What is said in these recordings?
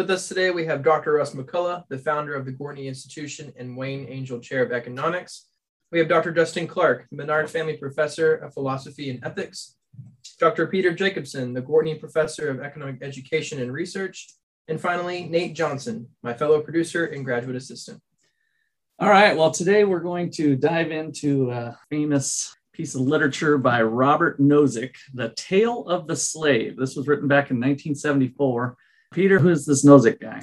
With us today, we have Dr. Russ McCullough, the founder of the Gwartney Institution and Wayne Angell Chair of Economics. We have Dr. Justin Clark, the Menard Family Professor of Philosophy and Ethics. Dr. Peter Jacobson, the Gwartney Professor of Economic Education and Research. And finally, Nate Johnson, my fellow producer and graduate assistant. All right, well, today we're going to dive into a famous piece of literature by Robert Nozick, The Tale of the Slave. This was written back in 1974. Peter, who's this Nozick guy?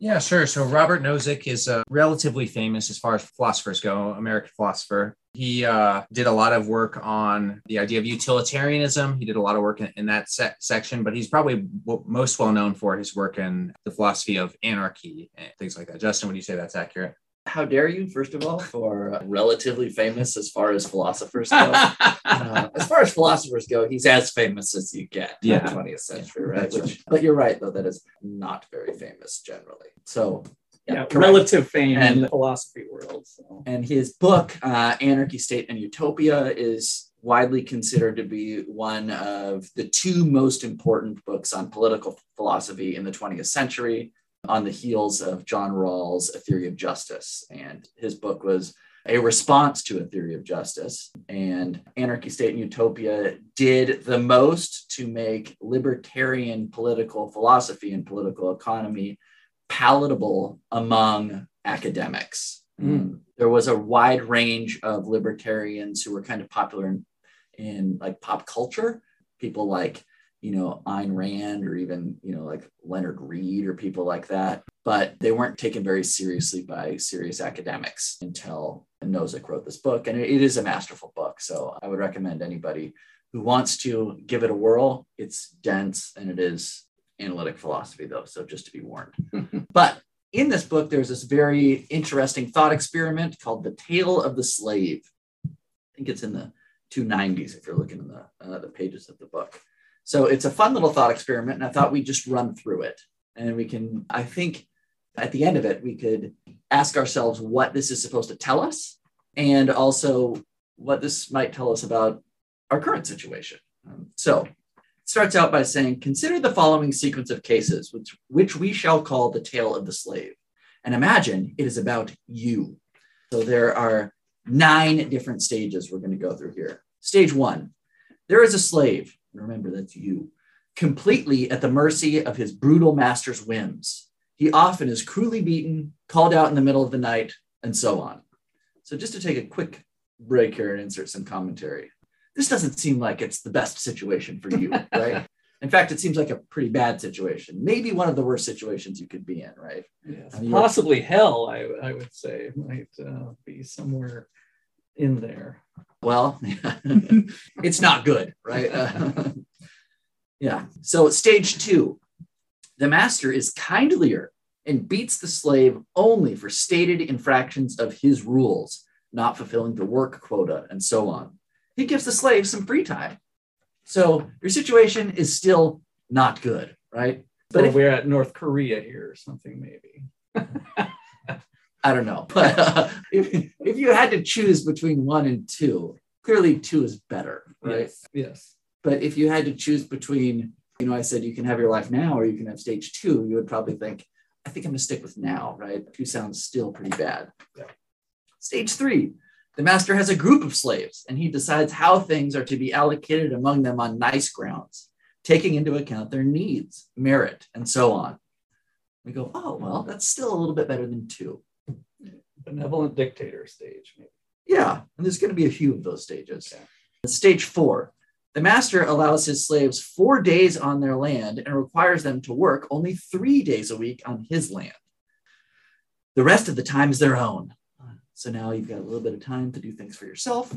Yeah, sure. So Robert Nozick is uh, relatively famous as far as philosophers go, American philosopher. He uh, did a lot of work on the idea of utilitarianism. He did a lot of work in, in that se- section, but he's probably most well known for his work in the philosophy of anarchy and things like that. Justin, would you say that's accurate? How dare you, first of all, for relatively famous as far as philosophers go. uh, as far as philosophers go, he's as famous as you get yeah. in the 20th century, right? Which, but you're right, though, that is not very famous generally. So, yeah, yeah relative fame and, in the philosophy world. So. And his book, uh, Anarchy, State, and Utopia, is widely considered to be one of the two most important books on political philosophy in the 20th century on the heels of John Rawls' A Theory of Justice. And his book was a response to a theory of justice. And Anarchy, State, and Utopia did the most to make libertarian political philosophy and political economy palatable among academics. Mm. There was a wide range of libertarians who were kind of popular in, in like pop culture, people like you know, Ayn Rand or even, you know, like Leonard Read or people like that. But they weren't taken very seriously by serious academics until Nozick wrote this book. And it is a masterful book. So I would recommend anybody who wants to give it a whirl. It's dense and it is analytic philosophy, though. So just to be warned. but in this book, there's this very interesting thought experiment called The Tale of the Slave. I think it's in the 290s if you're looking in the, uh, the pages of the book. So it's a fun little thought experiment. And I thought we'd just run through it. And we can, I think at the end of it, we could ask ourselves what this is supposed to tell us and also what this might tell us about our current situation. Um, so it starts out by saying, consider the following sequence of cases, which, which we shall call the tale of the slave. And imagine it is about you. So there are nine different stages we're going to go through here. Stage one there is a slave remember that's you, completely at the mercy of his brutal master's whims. He often is cruelly beaten, called out in the middle of the night, and so on. So, just to take a quick break here and insert some commentary, this doesn't seem like it's the best situation for you, right? In fact, it seems like a pretty bad situation. Maybe one of the worst situations you could be in, right? Yes, I mean, possibly hell, I, I would say, might uh, be somewhere in there. Well, it's not good, right? Uh, yeah. So, stage two the master is kindlier and beats the slave only for stated infractions of his rules, not fulfilling the work quota, and so on. He gives the slave some free time. So, your situation is still not good, right? But if, we're at North Korea here or something, maybe. I don't know. But uh, if, if you had to choose between one and two, clearly two is better, right? Yes. yes. But if you had to choose between, you know, I said you can have your life now or you can have stage two, you would probably think, I think I'm going to stick with now, right? Two sounds still pretty bad. Yeah. Stage three, the master has a group of slaves and he decides how things are to be allocated among them on nice grounds, taking into account their needs, merit, and so on. We go, oh, well, that's still a little bit better than two benevolent dictator stage, maybe. Yeah, and there's going to be a few of those stages. Okay. Stage four the master allows his slaves four days on their land and requires them to work only three days a week on his land. The rest of the time is their own. So now you've got a little bit of time to do things for yourself.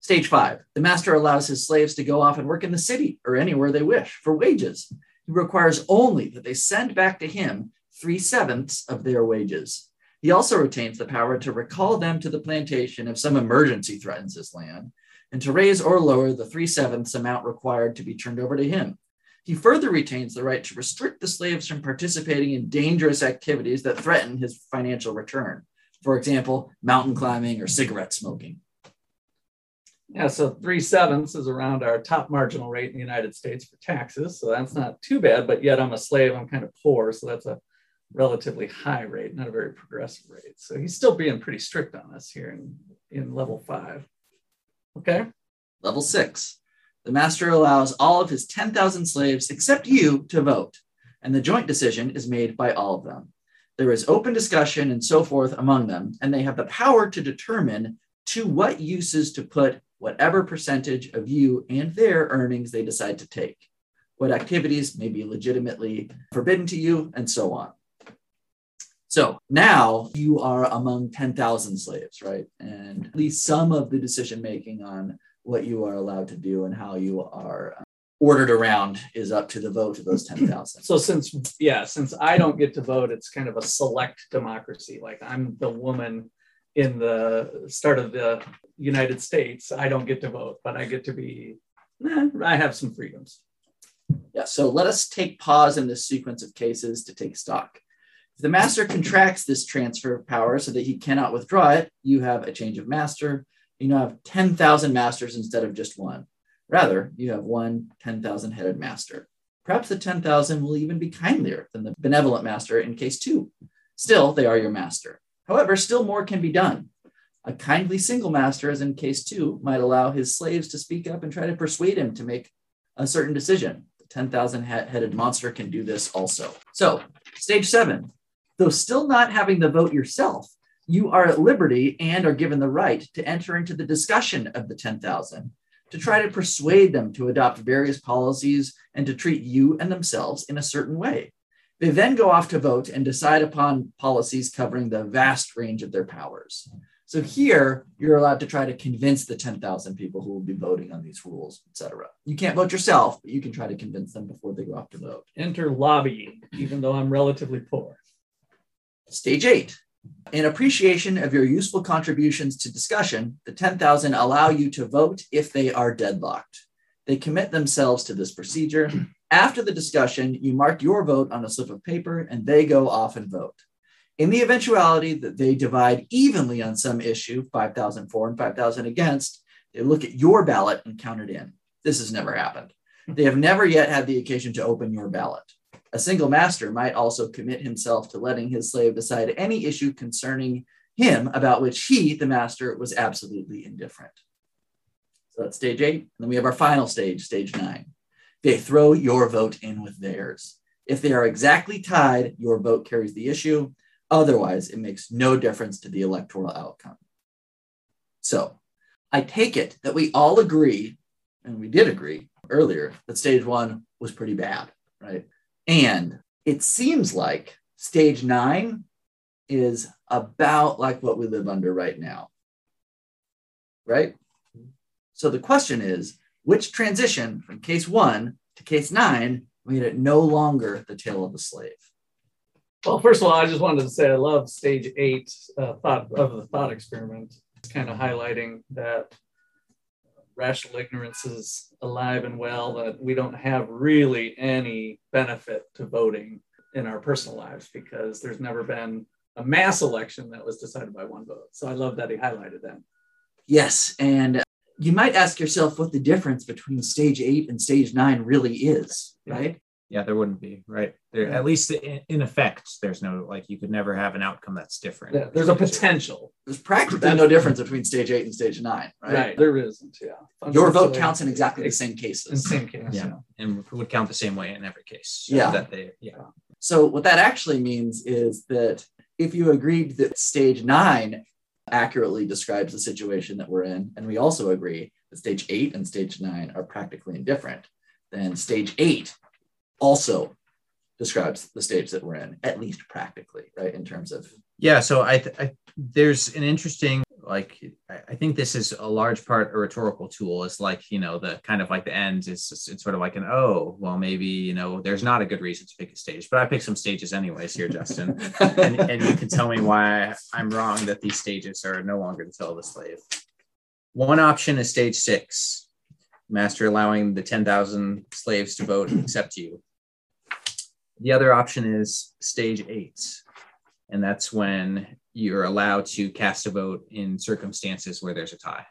Stage five the master allows his slaves to go off and work in the city or anywhere they wish for wages. He requires only that they send back to him three sevenths of their wages. He also retains the power to recall them to the plantation if some emergency threatens his land, and to raise or lower the three sevenths amount required to be turned over to him. He further retains the right to restrict the slaves from participating in dangerous activities that threaten his financial return. For example, mountain climbing or cigarette smoking. Yeah, so three sevenths is around our top marginal rate in the United States for taxes. So that's not too bad, but yet I'm a slave, I'm kind of poor. So that's a relatively high rate, not a very progressive rate. So he's still being pretty strict on us here in, in level five. Okay. Level six, the master allows all of his 10,000 slaves except you to vote, and the joint decision is made by all of them. There is open discussion and so forth among them, and they have the power to determine to what uses to put whatever percentage of you and their earnings they decide to take, what activities may be legitimately forbidden to you, and so on. So now you are among 10,000 slaves, right? And at least some of the decision making on what you are allowed to do and how you are uh, ordered around is up to the vote of those 10,000. So since yeah, since I don't get to vote, it's kind of a select democracy. Like I'm the woman in the start of the United States, I don't get to vote, but I get to be, eh, I have some freedoms. Yeah, so let us take pause in this sequence of cases to take stock. If the master contracts this transfer of power so that he cannot withdraw it, you have a change of master. You now have 10,000 masters instead of just one. Rather, you have one 10,000 headed master. Perhaps the 10,000 will even be kindlier than the benevolent master in case two. Still, they are your master. However, still more can be done. A kindly single master, as in case two, might allow his slaves to speak up and try to persuade him to make a certain decision. The 10,000 headed monster can do this also. So, stage seven, though still not having the vote yourself, you are at liberty and are given the right to enter into the discussion of the 10,000 to try to persuade them to adopt various policies and to treat you and themselves in a certain way. They then go off to vote and decide upon policies covering the vast range of their powers. So here, you're allowed to try to convince the 10,000 people who will be voting on these rules, etc. You can't vote yourself, but you can try to convince them before they go off to vote. Enter lobbying, even though I'm relatively poor. Stage eight. In appreciation of your useful contributions to discussion, the 10,000 allow you to vote if they are deadlocked. They commit themselves to this procedure after the discussion, you mark your vote on a slip of paper and they go off and vote. In the eventuality that they divide evenly on some issue, 5,000 for and 5,000 against, they look at your ballot and count it in. This has never happened. They have never yet had the occasion to open your ballot. A single master might also commit himself to letting his slave decide any issue concerning him about which he, the master, was absolutely indifferent. So that's stage eight. And then we have our final stage, stage nine. They throw your vote in with theirs. If they are exactly tied, your vote carries the issue. Otherwise, it makes no difference to the electoral outcome. So I take it that we all agree, and we did agree earlier, that stage one was pretty bad, right? And it seems like stage nine is about like what we live under right now, right? So the question is which transition from case one to case nine made it no longer the tale of the slave. Well, first of all, I just wanted to say I love stage eight uh, thought of the thought experiment. It's kind of highlighting that rational ignorance is alive and well, that we don't have really any benefit to voting in our personal lives because there's never been a mass election that was decided by one vote. So I love that he highlighted that. Yes. And you might ask yourself what the difference between stage eight and stage nine really is, right? Yeah, there wouldn't be, right? There, at least in, in effect, there's no like you could never have an outcome that's different. Yeah, there's a potential. There's practically no difference between stage eight and stage nine, right? Right, there isn't. Yeah, Your vote counts in exactly the same in cases. the same case. Yeah, and would count the same way in every case. So Yeah. that they, yeah, So what that actually means is that if you agreed that stage nine accurately describes the situation that we're in, and we also agree that stage eight and stage nine are practically indifferent, then stage eight also describes the stage that we're in, at least practically, right? In terms of yeah. So I, th- I there's an interesting like I think this is a large part a rhetorical tool. It's like you know the kind of like the end is it's, it's sort of like an oh well maybe you know there's not a good reason to pick a stage, but I picked some stages anyways here, Justin, and, and you can tell me why I'm wrong that these stages are no longer the tale of the slave. One option is stage six, master allowing the ten thousand slaves to vote except you. The other option is stage eight, and that's when you're allowed to cast a vote in circumstances where there's a tie.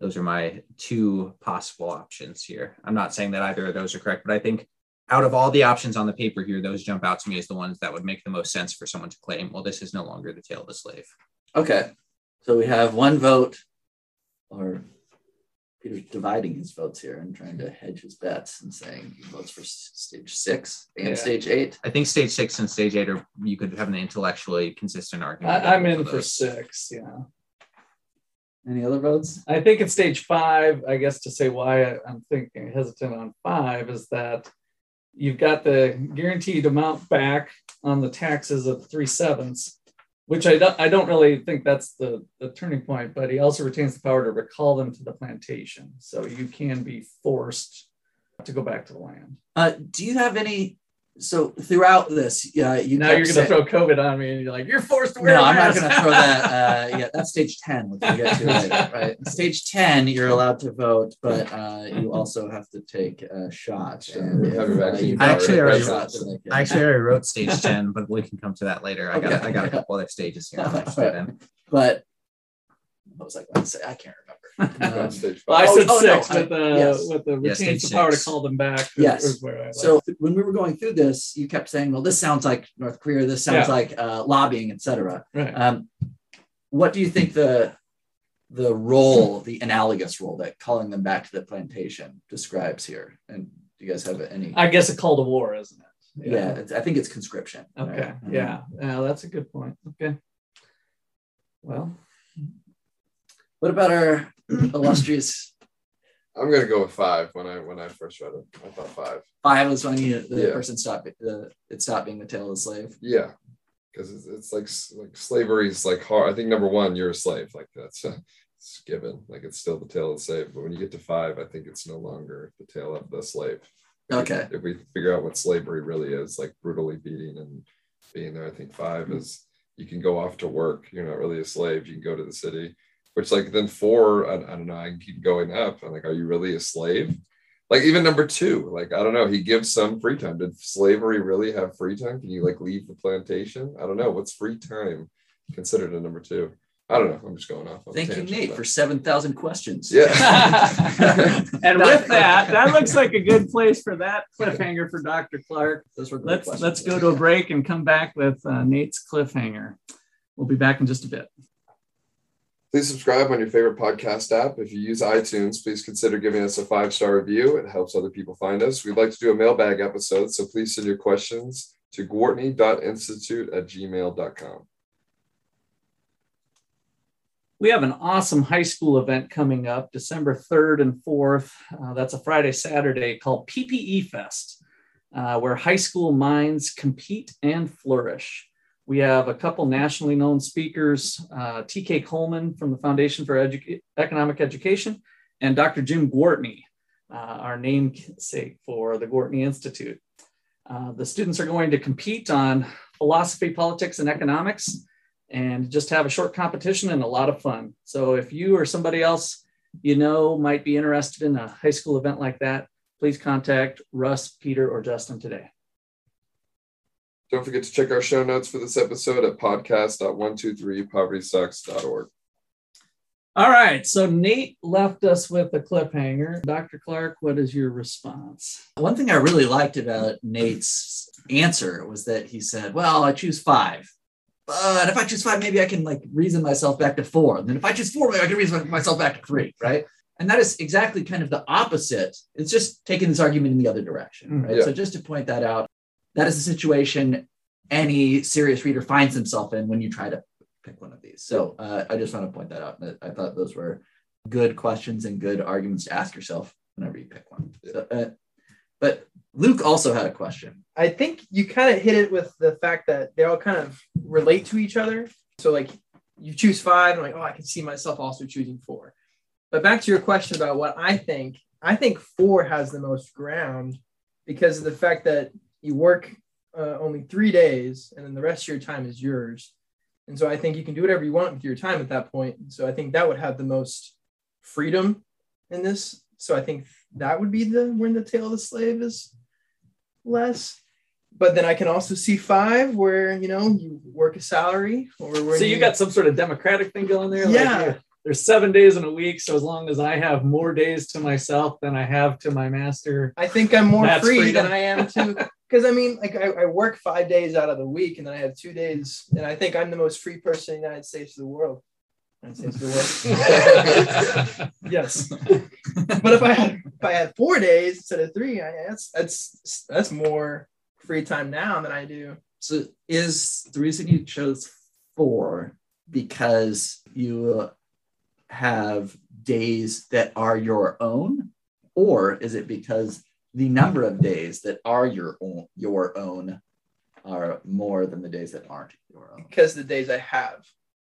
Those are my two possible options here. I'm not saying that either of those are correct, but I think out of all the options on the paper here, those jump out to me as the ones that would make the most sense for someone to claim, well, this is no longer the tale of the slave. Okay. So we have one vote, or Peter's dividing his votes here and trying to hedge his bets and saying he votes for stage six and Yeah. stage eight. I think stage six and stage eight are you could have an intellectually consistent argument. I, I'm in for six. Yeah. Any other votes? I think at stage five, I guess to say why I- I'm thinking hesitant on five is that you've got the guaranteed amount back on the taxes of three sevenths, which I don't, I don't really think that's the, the turning point, but he also retains the power to recall them to the plantation. So you can be forced to go back to the land. Uh, do you have any? So throughout this, yeah, you now you're going to throw COVID on me and you're like, you're forced to wear No, a I'm not going to throw that. Uh, yeah, that's stage 10, which we'll get to later, right? Stage 10, you're allowed to vote, but uh, you also have to take a shot. And if, uh, vaccine you I don't actually already- shot, then I actually already wrote stage 10, but we can come to that later. I got Okay. I got a couple other stages here. I'm interested in. but what was I going to say? I can't remember. Um, Stage Well, I five. said Oh, oh, no, six I- with the yes. with the Yeah, retains stage the power to six. call them back. is- Yes. is where I like. So when we were going through this, you kept saying, "Well, this sounds like North Korea. This sounds Yeah. like uh, lobbying, etc." right. Um, what do you think the the role, the analogous role that calling them back to the plantation describes here? And do you guys have any? I guess a call to war, isn't it? yeah, it's, I think it's conscription. Okay. right? Yeah. Yeah. That's a good point. Okay. Well, What about our illustrious I'm gonna go with five when I when I first read it. I thought five. five was when you, the Yeah. person stopped the it stopped being the tale of the slave. Yeah, because it's, it's like like slavery is like hard. I think number one, you're a slave. Like that's uh, it's given. Like it's still the tale of the slave. But when you get to five, I think it's no longer the tale of the slave. If we- Okay. If we figure out what slavery really is, like brutally beating and being there, I think five is you can go off to work. You're not really a slave. You can go to the city. Which like then four, I, I don't know. I can keep going up. I'm like, are you really a slave? Like even number two, like I don't know. He gives some free time. Did slavery really have free time? Can you like leave the plantation? I don't know. What's free time considered a number two? I don't know. I'm just going off. on Thank you, Nate, but- for seven thousand questions. Yeah. and with that, that looks like a good place for that cliffhanger for Dr. Clark. Those were great Let's questions. let's go to a break and come back with uh, Nate's cliffhanger. We'll be back in just a bit. Please subscribe on your favorite podcast app. If you use iTunes, please consider giving us a five star review. It helps other people find us. We'd like to do a mailbag episode, so please send your questions to gwartney.institute at gmail.com. We have an awesome high school event coming up December 3rd and 4th. Uh, that's a Friday, Saturday called PPE Fest, uh, where high school minds compete and flourish. We have a couple nationally known speakers uh, TK Coleman from the Foundation for Edu- Economic Education and Dr. Jim Gwartney, uh, our namesake for the Gwartney Institute. Uh, the students are going to compete on philosophy, politics, and economics and just have a short competition and a lot of fun. So if you or somebody else you know might be interested in a high school event like that, please contact Russ, Peter, or Justin today. Don't forget to check our show notes for this episode at podcast.123povertysucks.org. All right. So Nate left us with a cliffhanger. Dr. Clark, what is your response? One thing I really liked about Nate's answer was that he said, "Well, I choose five, but if I choose five, maybe I can like reason myself back to four. And then if I choose four, maybe I can reason myself back to three, right?" And that is exactly kind of the opposite. It's just taking this argument in the other direction, mm-hmm. right? Yeah. So just to point that out, that is a situation any serious reader finds himself in when you try to pick one of these. So uh, I just want to point that out. I thought those were good questions and good arguments to ask yourself whenever you pick one. So, uh, but Luke also had a question. I think you kind of hit it with the fact that they all kind of relate to each other. So like you choose five. I'm like, oh, I can see myself also choosing four. But back to your question about what I think, I think four has the most ground because of the fact that you work uh, only three days and then the rest of your time is yours. And so I think you can do whatever you want with your time at that point. So I think that would have the most freedom in this. So I think that would be the when the tale of the slave is less. But then I can also see five where you know you work a salary or where So you got some sort of democratic thing going there? Yeah. Like, there's seven days in a week, so as long as I have more days to myself than I have to my master. I think I'm more free freedom. than I am to because I mean like I, I work five days out of the week and then I have two days and I think I'm the most free person in the United States of the world. United States of the world. yes. But if I had if I had four days instead of three, I, that's that's that's more free time now than I do. So is the reason you chose four because you have days that are your own, or is it because the number of days that are your own your own are more than the days that aren't your own? Because the days I have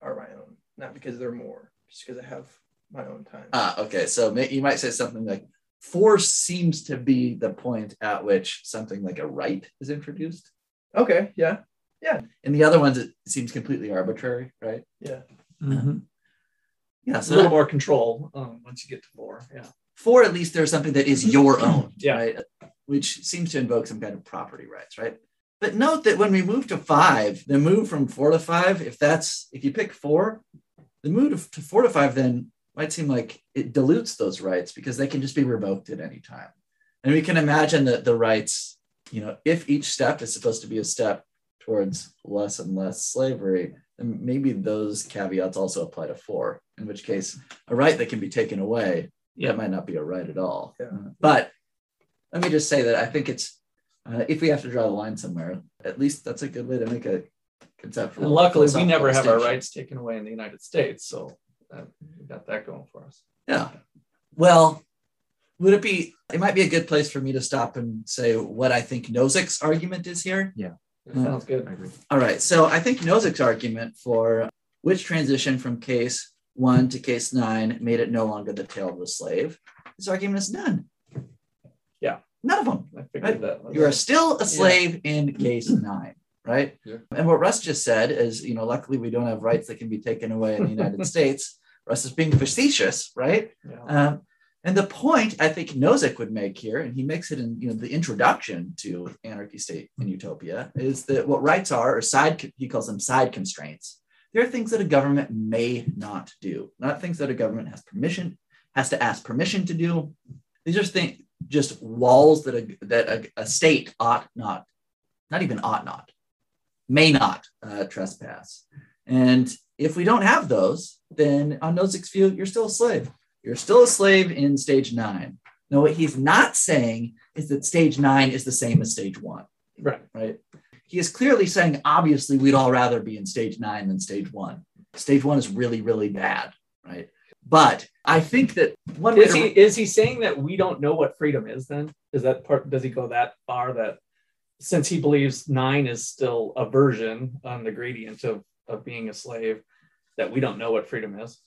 are my own, not because they're more, just because I have my own time. Ah, okay. So may, you might say something like four seems to be the point at which something like a right is introduced. okay, yeah, Yeah. And the other ones, it seems completely arbitrary, right? yeah. Mhm. Yeah. It's So a little more control um, once you get to four. Yeah. Four, at least there's something that is your own, Yeah. right? Which seems to invoke some kind of property rights, right? But note that when we move to five, the move from four to five, if that's if you pick four, the move to four to five then might seem like it dilutes those rights because they can just be revoked at any time. And we can imagine that the rights, you know, if each step is supposed to be a step towards less and less slavery, then maybe those caveats also apply to four, in which case a right that can be taken away Yeah. it might not be a right at all. Yeah. Uh, but let me just say that I think it's uh, if we have to draw the line somewhere, at least that's a good way to make a conceptual. And luckily, we never have our rights taken away in the United States, so that, we got that going for us. Yeah. Well, would it be? It might be a good place for me to stop and say what I think Nozick's argument is here. That sounds good. I agree. All right. So I think Nozick's argument for which transition from case one to case nine made it no longer the tale of the slave. His argument is none. Yeah. None of them. I figured that. You are still a slave in case nine, right? Yeah. And what Russ just said is, you know, luckily we don't have rights that can be taken away in the United States. Russ is being facetious, right? Yeah. Um, and the point I think Nozick would make here, and he makes it in you know the introduction to Anarchy State and Utopia, is that what rights are, or side he calls them side constraints. They're things that a government may not do, not things that a government has permission has to ask permission to do. These are things, just walls that a that a, a state ought not, not even ought not, may not uh, trespass. And if we don't have those, then on Nozick's view, you're still a slave. You're still a slave in stage nine. Now, what he's not saying is that stage nine is the same as stage one, Right. right? He is clearly saying, obviously, we'd all rather be in stage nine than stage one. Stage one is really, really bad, right? But I think that one Is to- he is he saying that we don't know what freedom is? Then is that part? Does he go that far that since he believes nine is still a version on the gradient of of being a slave, that we don't know what freedom is?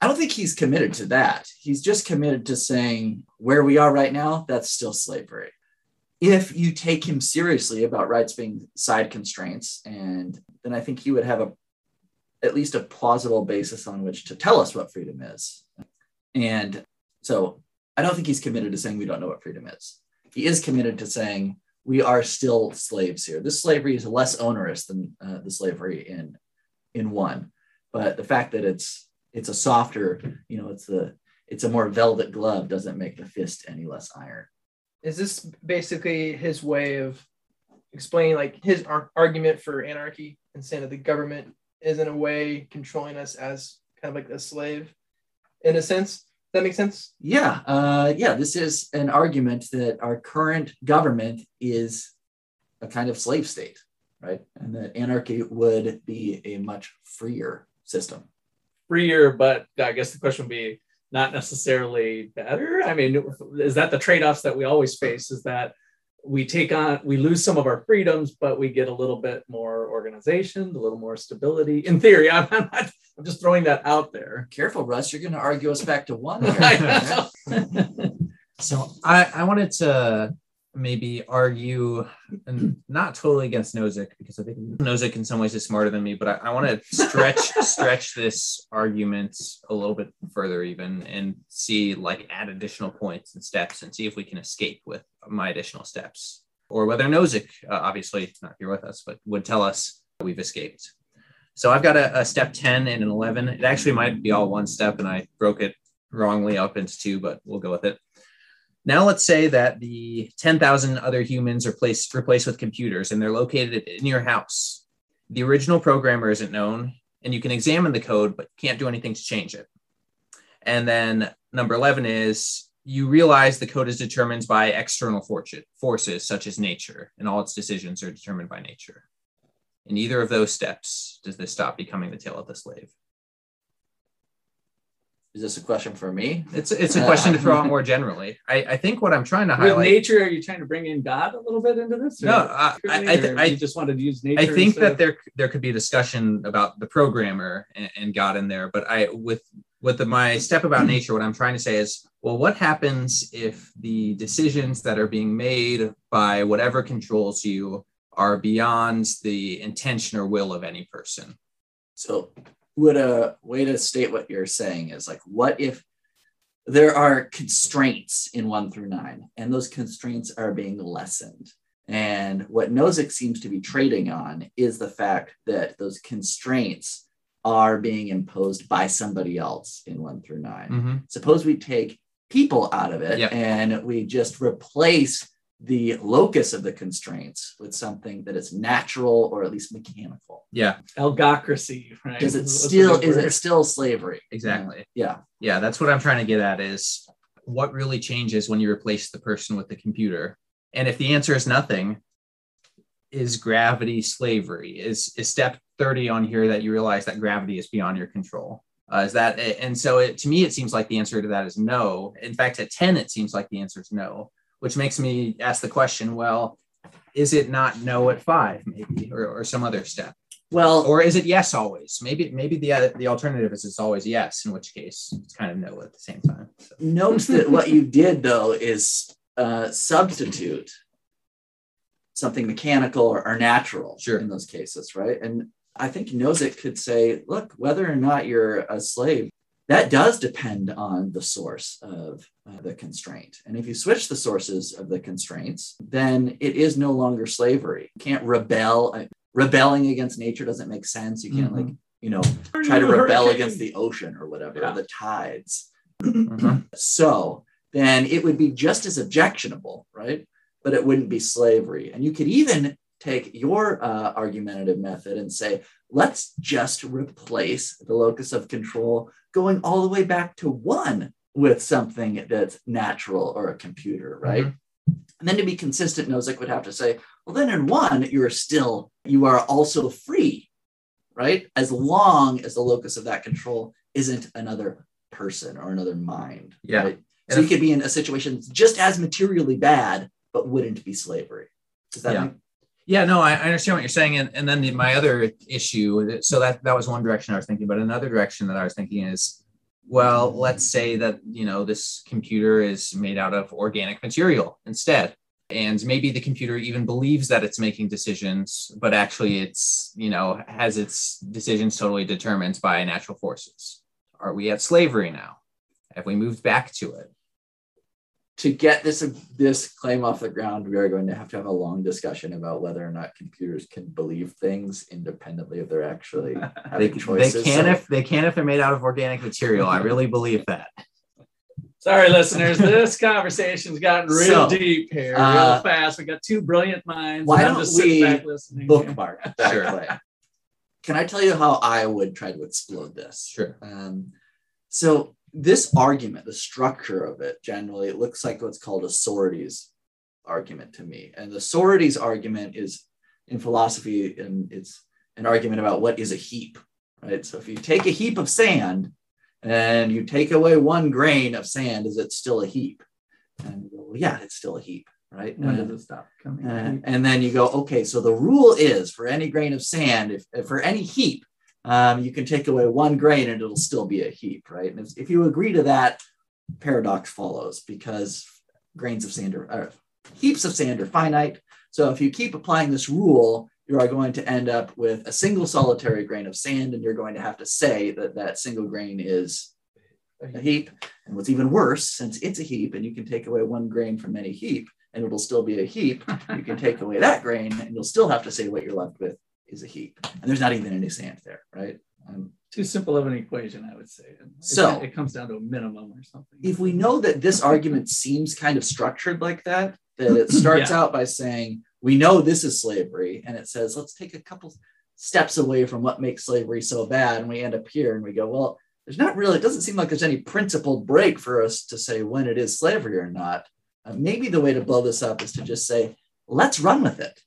I don't think he's committed to that. He's just committed to saying where we are right now, that's still slavery. If you take him seriously about rights being side constraints, and then I think he would have a at least a plausible basis on which to tell us what freedom is. And so I don't think he's committed to saying we don't know what freedom is. He is committed to saying we are still slaves here. This slavery is less onerous than uh, the slavery in in one, but the fact that it's it's a softer, you know, it's the it's a more velvet glove doesn't make the fist any less iron. Is this basically his way of explaining like his ar- argument for anarchy and saying that the government is in a way controlling us as kind of like a slave in a sense? Does that make sense? Yeah, uh, yeah. This is an argument that our current government is a kind of slave state, right? And that anarchy would be a much freer system. Freer, but I guess the question would be not necessarily better. I mean, is that the trade-offs that we always face? Is that we take on we lose some of our freedoms, but we get a little bit more organization, a little more stability. In theory, I'm, I'm not I'm just throwing that out there. Careful, Russ. You're going to argue us back to one. So I, I wanted to maybe argue and not totally against Nozick because I think Nozick in some ways is smarter than me, but I, I want to stretch stretch this argument a little bit further even and see like add additional points and steps and see if we can escape with my additional steps or whether Nozick, uh, obviously not here with us, but would tell us we've escaped. So I've got a, a step 10 and an 11. It actually might be all one step and I broke it wrongly up into two, but we'll go with it. Now let's say that the 10,000 other humans are placed, replaced with computers and they're located in your house. The original programmer isn't known and you can examine the code, but can't do anything to change it. And then number 11 is you realize the code is determined by external forces such as nature and all its decisions are determined by nature. In either of those steps, does this stop becoming the tale of the slave? Is this a question for me? It's it's a question to throw out more generally. I, I think what I'm trying to highlight. With nature, are you trying to bring in God a little bit into this? No, I, I, th- I, just wanted to use nature. I think that there there could be a discussion about the programmer and, and God in there, but I with with the, my step about nature, what I'm trying to say is, well, what happens if the decisions that are being made by whatever controls you are beyond the intention or will of any person? So would a way to state what you're saying is like, what if there are constraints in one through nine, and those constraints are being lessened? And what Nozick seems to be trading on is the fact that those constraints are being imposed by somebody else in one through 9 mm-hmm. Suppose we take people out of it yep. and we just replace the locus of the constraints with something that is natural or at least mechanical. Yeah. Algocracy, right? Is it still is it still slavery? Exactly. Yeah. Yeah, that's what I'm trying to get at is what really changes when you replace the person with the computer. And if the answer is nothing, is gravity slavery? Is is step 30 on here that you realize that gravity is beyond your control? Uh, is that and so it, to me it seems like the answer to that is no. In fact, at 10 it seems like the answer is no which makes me ask the question well is it not no at five maybe or, or some other step well or is it yes always maybe maybe the the alternative is it's always yes in which case it's kind of no at the same time so. note that what you did though is uh, substitute something mechanical or, or natural sure. in those cases right and i think Nozick could say look whether or not you're a slave that does depend on the source of uh, the constraint. And if you switch the sources of the constraints, then it is no longer slavery. You can't rebel. Uh, rebelling against nature doesn't make sense. You can't, mm-hmm. like, you know, try to rebel against the ocean or whatever, yeah. the tides. Mm-hmm. So then it would be just as objectionable, right? But it wouldn't be slavery. And you could even take your uh, argumentative method and say, let's just replace the locus of control going all the way back to one with something that's natural or a computer, right? Mm-hmm. And then to be consistent, Nozick would have to say, well, then in one, you're still, you are also free, right? As long as the locus of that control isn't another person or another mind. Yeah. Right? So you could be in a situation just as materially bad, but wouldn't be slavery. Does that yeah. make yeah, no, I, I understand what you're saying. And, and then the, my other issue, so that, that was one direction I was thinking, but another direction that I was thinking is, well, let's say that, you know, this computer is made out of organic material instead. And maybe the computer even believes that it's making decisions, but actually it's, you know, has its decisions totally determined by natural forces. Are we at slavery now? Have we moved back to it? To get this this claim off the ground, we are going to have to have a long discussion about whether or not computers can believe things independently of their actually having they, choices. They can so, if they can if they're made out of organic material. I really believe that. Sorry, listeners. This conversation's gotten real so, deep here, real uh, fast. We got two brilliant minds. Why don't we bookmark that sure. Can I tell you how I would try to explode this? Sure. Um, so this argument, the structure of it, generally, it looks like what's called a Sorites argument to me. And the Sorites argument is in philosophy, and it's an argument about what is a heap, right? So if you take a heap of sand and you take away one grain of sand, is it still a heap? And well, yeah, it's still a heap, right? When does it stop coming? Uh, and then you go, okay, so the rule is for any grain of sand, if for any heap, um, you can take away one grain and it'll still be a heap, right? And if, you agree to that, paradox follows because grains of sand are, uh, heaps of sand are finite. So if you keep applying this rule, you are going to end up with a single solitary grain of sand, and you're going to have to say that that single grain is a heap. And what's even worse, since it's a heap and you can take away one grain from any heap and it'll still be a heap, you can take away that grain and you'll still have to say what you're left with is a heap. And there's not even any sand there, right? Um, Too simple of an equation, I would say. It- So- it comes down to a minimum or something. if we know that this argument seems kind of structured like that, that it starts out by saying, we know this is slavery, and it says, let's take a couple steps away from what makes slavery so bad, and we end up here and we go, well, there's not really, it doesn't seem like there's any principled break for us to say when it is slavery or not. Uh, maybe the way to blow this up is to just say, let's run with it.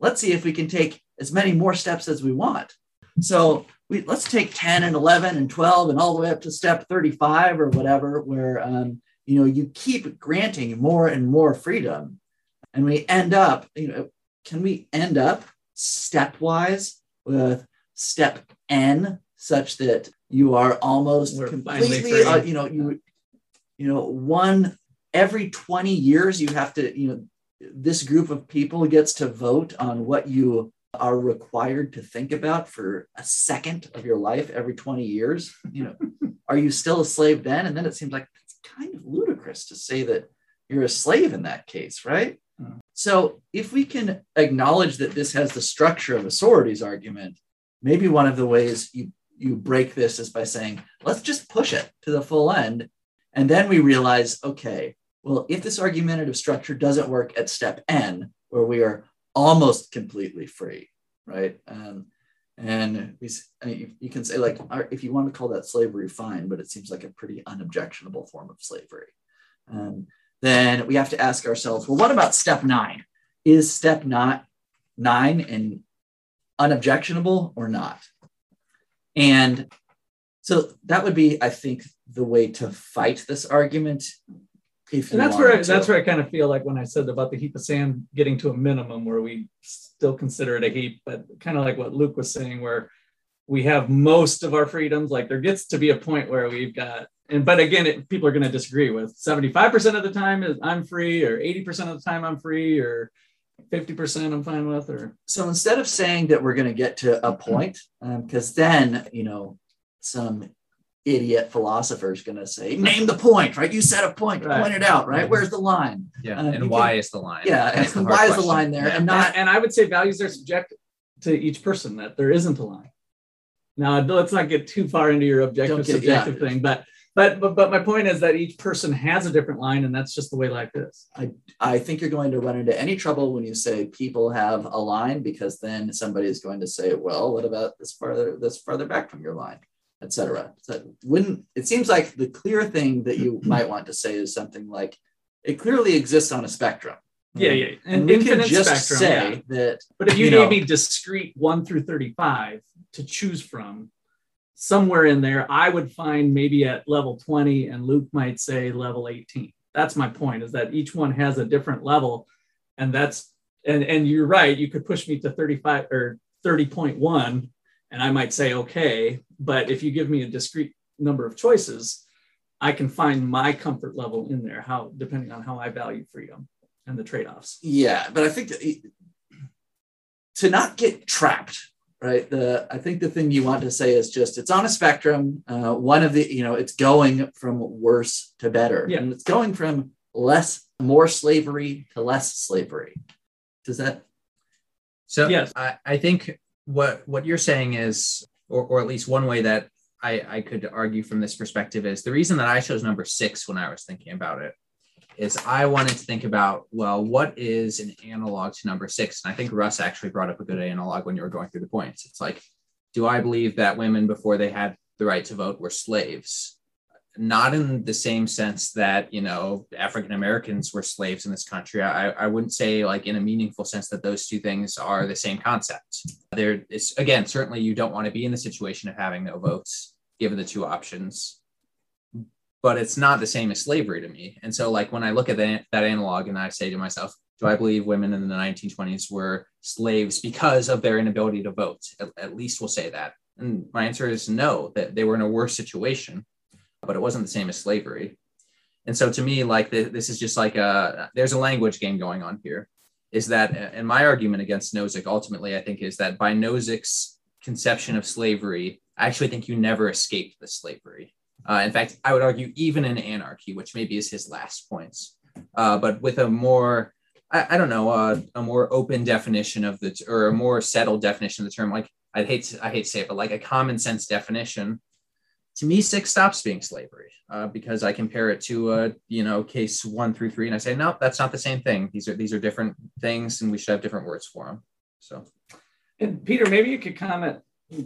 Let's see if we can take as many more steps as we want. So we let's take 10 and 11 and 12 and all the way up to step 35 or whatever, where um, you know you keep granting more and more freedom, and we end up, you know, can we end up stepwise with step n such that you are almost We're completely, uh, you know, you you know, one every 20 years you have to, you know, this group of people gets to vote on what you are required to think about for a second of your life every 20 years you know are you still a slave then? And then it seems like it's kind of ludicrous to say that you're a slave in that case right? Hmm. so if we can acknowledge that this has the structure of a Sorites argument maybe one of the ways you you break this is by saying let's just push it to the full end. And then we realize okay well if this argumentative structure doesn't work at step n where we are almost completely free, right? Um, and mean, you, can say like, if you want to call that slavery, fine, but it seems like a pretty unobjectionable form of slavery. Um, then we have to ask ourselves, well, what about step nine? Is step not nine and unobjectionable or not? And so that would be, I think, the way to fight this argument. If And that's where I, to. that's where I kind of feel like when I said about the heap of sand getting to a minimum where we still consider it a heap, but kind of like what Luke was saying, where we have most of our freedoms. Like there gets to be a point where we've got, and but again, it, people are going to disagree with 75% of the time is I'm free, or 80% of the time I'm free, or 50% I'm fine with, or so instead of saying that we're going to get to a mm-hmm. point, um, because then you know some idiot philosopher is going to say, "Name the point, right? You set a point, Right. point it out, right? Where's the line? Yeah. Uh, and can- why is the line? Yeah, and why is the line there? Yeah. And not and, and I would say values are subjective to each person, that there isn't a line. Now, let's not get too far into your objective get- subjective yeah. thing, but, but but but my point is that each person has a different line, and that's just the way life is. I, I think you're going to run into any trouble when you say people have a line, because then somebody is going to say, "Well, what about this farther this farther back from your line?" Etc. So wouldn't it seems like the clear thing that you might want to say is something like, "It clearly exists on a spectrum." Yeah, yeah, And and we can just spectrum. say yeah. that But if you, you gave know- me discrete one through thirty-five to choose from, somewhere in there, I would find maybe at level twenty, and Luke might say level eighteen. That's my point: is that each one has a different level, and that's and and you're right. You could push me to thirty-five or thirty point one, and I might say okay. But if you give me a discrete number of choices, I can find my comfort level in there. How depending on how I value freedom and the trade-offs. Yeah, but I think it- to not get trapped, right? The I think the thing you want to say is just it's on a spectrum. Uh, one of the you know it's going from worse to better, Yeah. and it's going from less more slavery to less slavery. Does that? So Yes. I, I think what what you're saying is, or, or at least one way that I, I could argue from this perspective is the reason that I chose number six when I was thinking about it is I wanted to think about, well, what is an analog to number six? And I think Russ actually brought up a good analog when you were going through the points. It's like, do I believe that women before they had the right to vote were slaves? Not in the same sense that, you know, African Americans were slaves in this country. I, I wouldn't say like in a meaningful sense that those two things are the same concept. There is again, certainly you don't want to be in the situation of having no votes given the two options but it's not the same as slavery to me. And so, like when I look at that, that analog and I say to myself, do I believe women in the 1920s were slaves because of their inability to vote? At, at least we'll say that. And my answer is no, that they were in a worse situation, but it wasn't the same as slavery. And so to me, like the, this is just like a there's a language game going on here. Is that and my argument against Nozick ultimately, I think, is that by Nozick's conception of slavery, I actually think you never escaped the slavery. Uh, in fact, I would argue even in anarchy, which maybe is his last points, uh, but with a more I, I don't know uh, a more open definition of the or a more settled definition of the term. Like I hate to, I hate to say it, but like a common sense definition. To me, six stops being slavery uh, because I compare it to uh, you know case one through three, and I say no, that's not the same thing. These are these are different things, and we should have different words for them. So, and Peter, maybe you could comment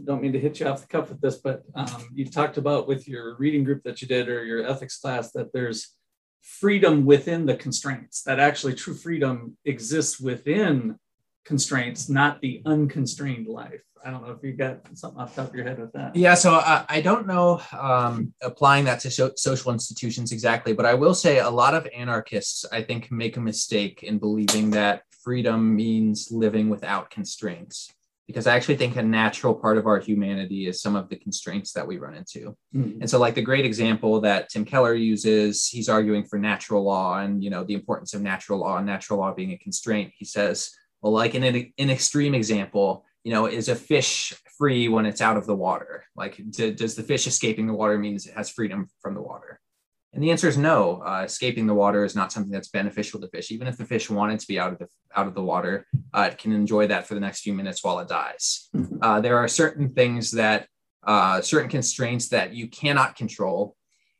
don't mean to hit you off the cuff with this, but um, you talked about with your reading group that you did or your ethics class that there's freedom within the constraints, that actually true freedom exists within constraints, not the unconstrained life. I don't know if you got something off the top of your head with that. Yeah, so I, I don't know um, applying that to so, social institutions exactly, but I will say a lot of anarchists, I think, make a mistake in believing that freedom means living without constraints because I actually think a natural part of our humanity is some of the constraints that we run into. Mm-hmm. And so like the great example that Tim Keller uses, he's arguing for natural law and you know the importance of natural law and natural law being a constraint. He says, well, like in an, an extreme example, you know, is a fish free when it's out of the water? Like, do, does the fish escaping the water means it has freedom from the water? And the answer is no. Uh, escaping the water is not something that's beneficial to fish. Even if the fish wanted to be out of the out of the water, uh, it can enjoy that for the next few minutes while it dies. Mm-hmm. Uh, there are certain things that uh, certain constraints that you cannot control,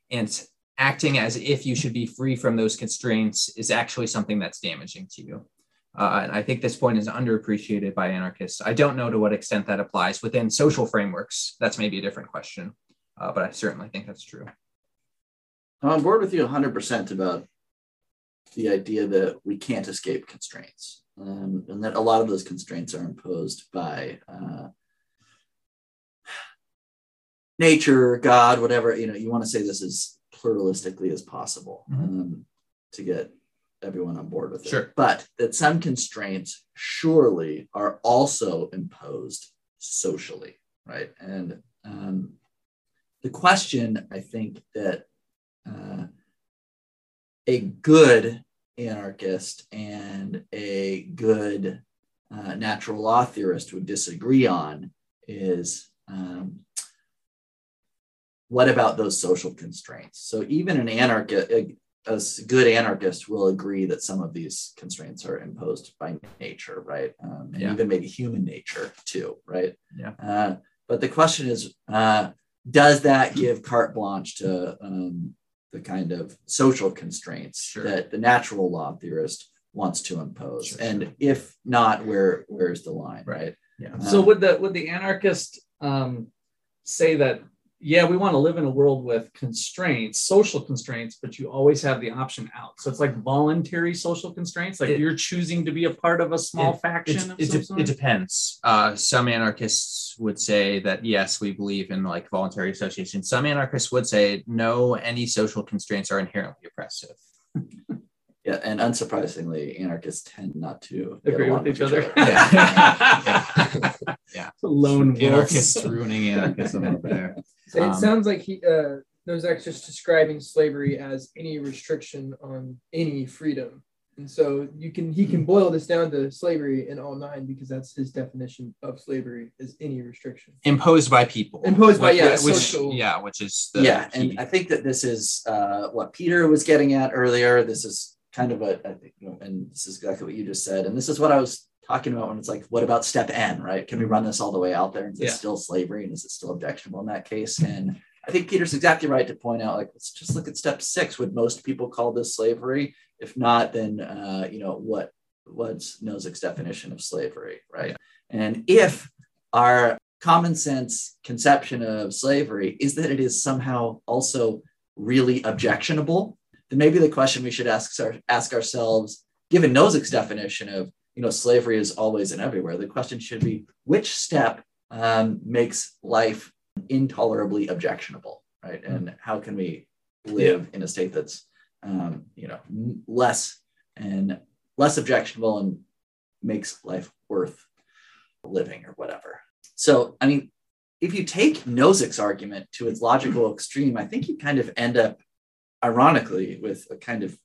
and acting as if you should be free from those constraints is actually something that's damaging to you. Uh, and I think this point is underappreciated by anarchists. I don't know to what extent that applies within social frameworks. That's maybe a different question, uh, but I certainly think that's true. I'm on board with you 100% about the idea that we can't escape constraints um, and that a lot of those constraints are imposed by uh, nature, God, whatever. You know, you want to say this as pluralistically as possible mm-hmm. um, to get everyone on board with it. Sure. But that some constraints surely are also imposed socially, right? And um, the question I think that uh, a good anarchist and a good uh, natural law theorist would disagree on is um, what about those social constraints? So even an anarchist, a, a, good anarchist will agree that some of these constraints are imposed by nature, right? Um, and yeah. even maybe human nature too, right? Yeah. Uh, but the question is, uh, does that give carte blanche to um, the kind of social constraints sure. that the natural law theorist wants to impose sure, and sure. if not where where's the line right yeah so would the would the anarchist um, say that yeah, we want to live in a world with constraints, social constraints, but you always have the option out. So it's like voluntary social constraints, like it, you're choosing to be a part of a small it, faction. It, it, it, depends. Uh, some anarchists would say that yes, we believe in like voluntary association. Some anarchists would say no, any social constraints are inherently oppressive. Yeah, and unsurprisingly, anarchists tend not to agree with each other. other. yeah. yeah. yeah. Lone anarchists ruining anarchism over there. So it um, sounds like he uh, Nozick's just describing slavery as any restriction on any freedom. And so you can he can boil this down to slavery in all nine because that's his definition of slavery is any restriction imposed by people. Imposed by yeah, which, social. yeah, which is yeah, key. and I think that this is uh, what Peter was getting at earlier. This is kind of a, think, you know, and this is exactly what you just said, and this is what I was talking about when it's like, what about step N, right? Can we run this all the way out there? Is it still slavery and is it still objectionable in that case? And I think Peter's exactly right to point out, like, let's just look at step six. Would most people call this slavery? If not, then, uh, you know, what what's Nozick's definition of slavery, right? And if our common sense conception of slavery is that it is somehow also really objectionable, then maybe the question we should ask, ask ourselves, given Nozick's definition of you know, slavery is always and everywhere. The question should be which step um, makes life intolerably objectionable, right? Hmm. And how can we live in a state that's, um, you know, less and less objectionable and makes life worth living or whatever. So, I mean, if you take Nozick's argument to its logical extreme, I think you kind of end up, ironically, with a kind of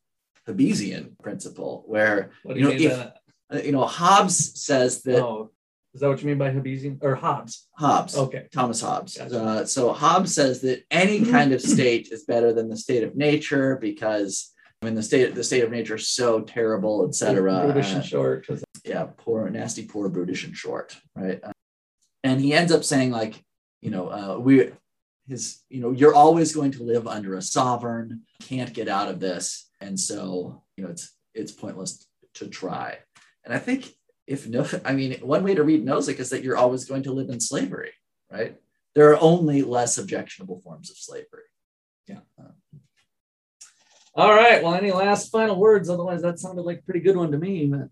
Hobbesian principle where What you know if that? uh, you know Hobbes says that Oh, is that what you mean by Hobbesian or Hobbes? Hobbes Okay. Thomas Hobbes. Gotcha. Uh, so Hobbes says that any kind of state is better than the state of nature because I mean the state the state of nature is so terrible, etc. Brutish and short. yeah, poor, nasty, poor, brutish, and short, right? Uh, and he ends up saying like, you know, uh, we his, you know, you're always going to live under a sovereign, can't get out of this, and so you know it's it's pointless to try. And I think if no, I mean, one way to read Nozick is that you're always going to live in slavery, right? There are only less objectionable forms of slavery. Yeah. All right. Well, any last final words? Otherwise, that sounded like a pretty good one to me. But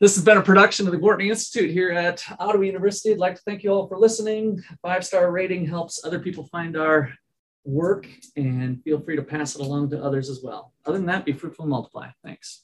this has been a production of the Gwartney Institute here at Ottawa University. I'd like to thank you all for listening. Five star rating helps other people find our work, and feel free to pass it along to others as well. Other than that, be fruitful and multiply. Thanks.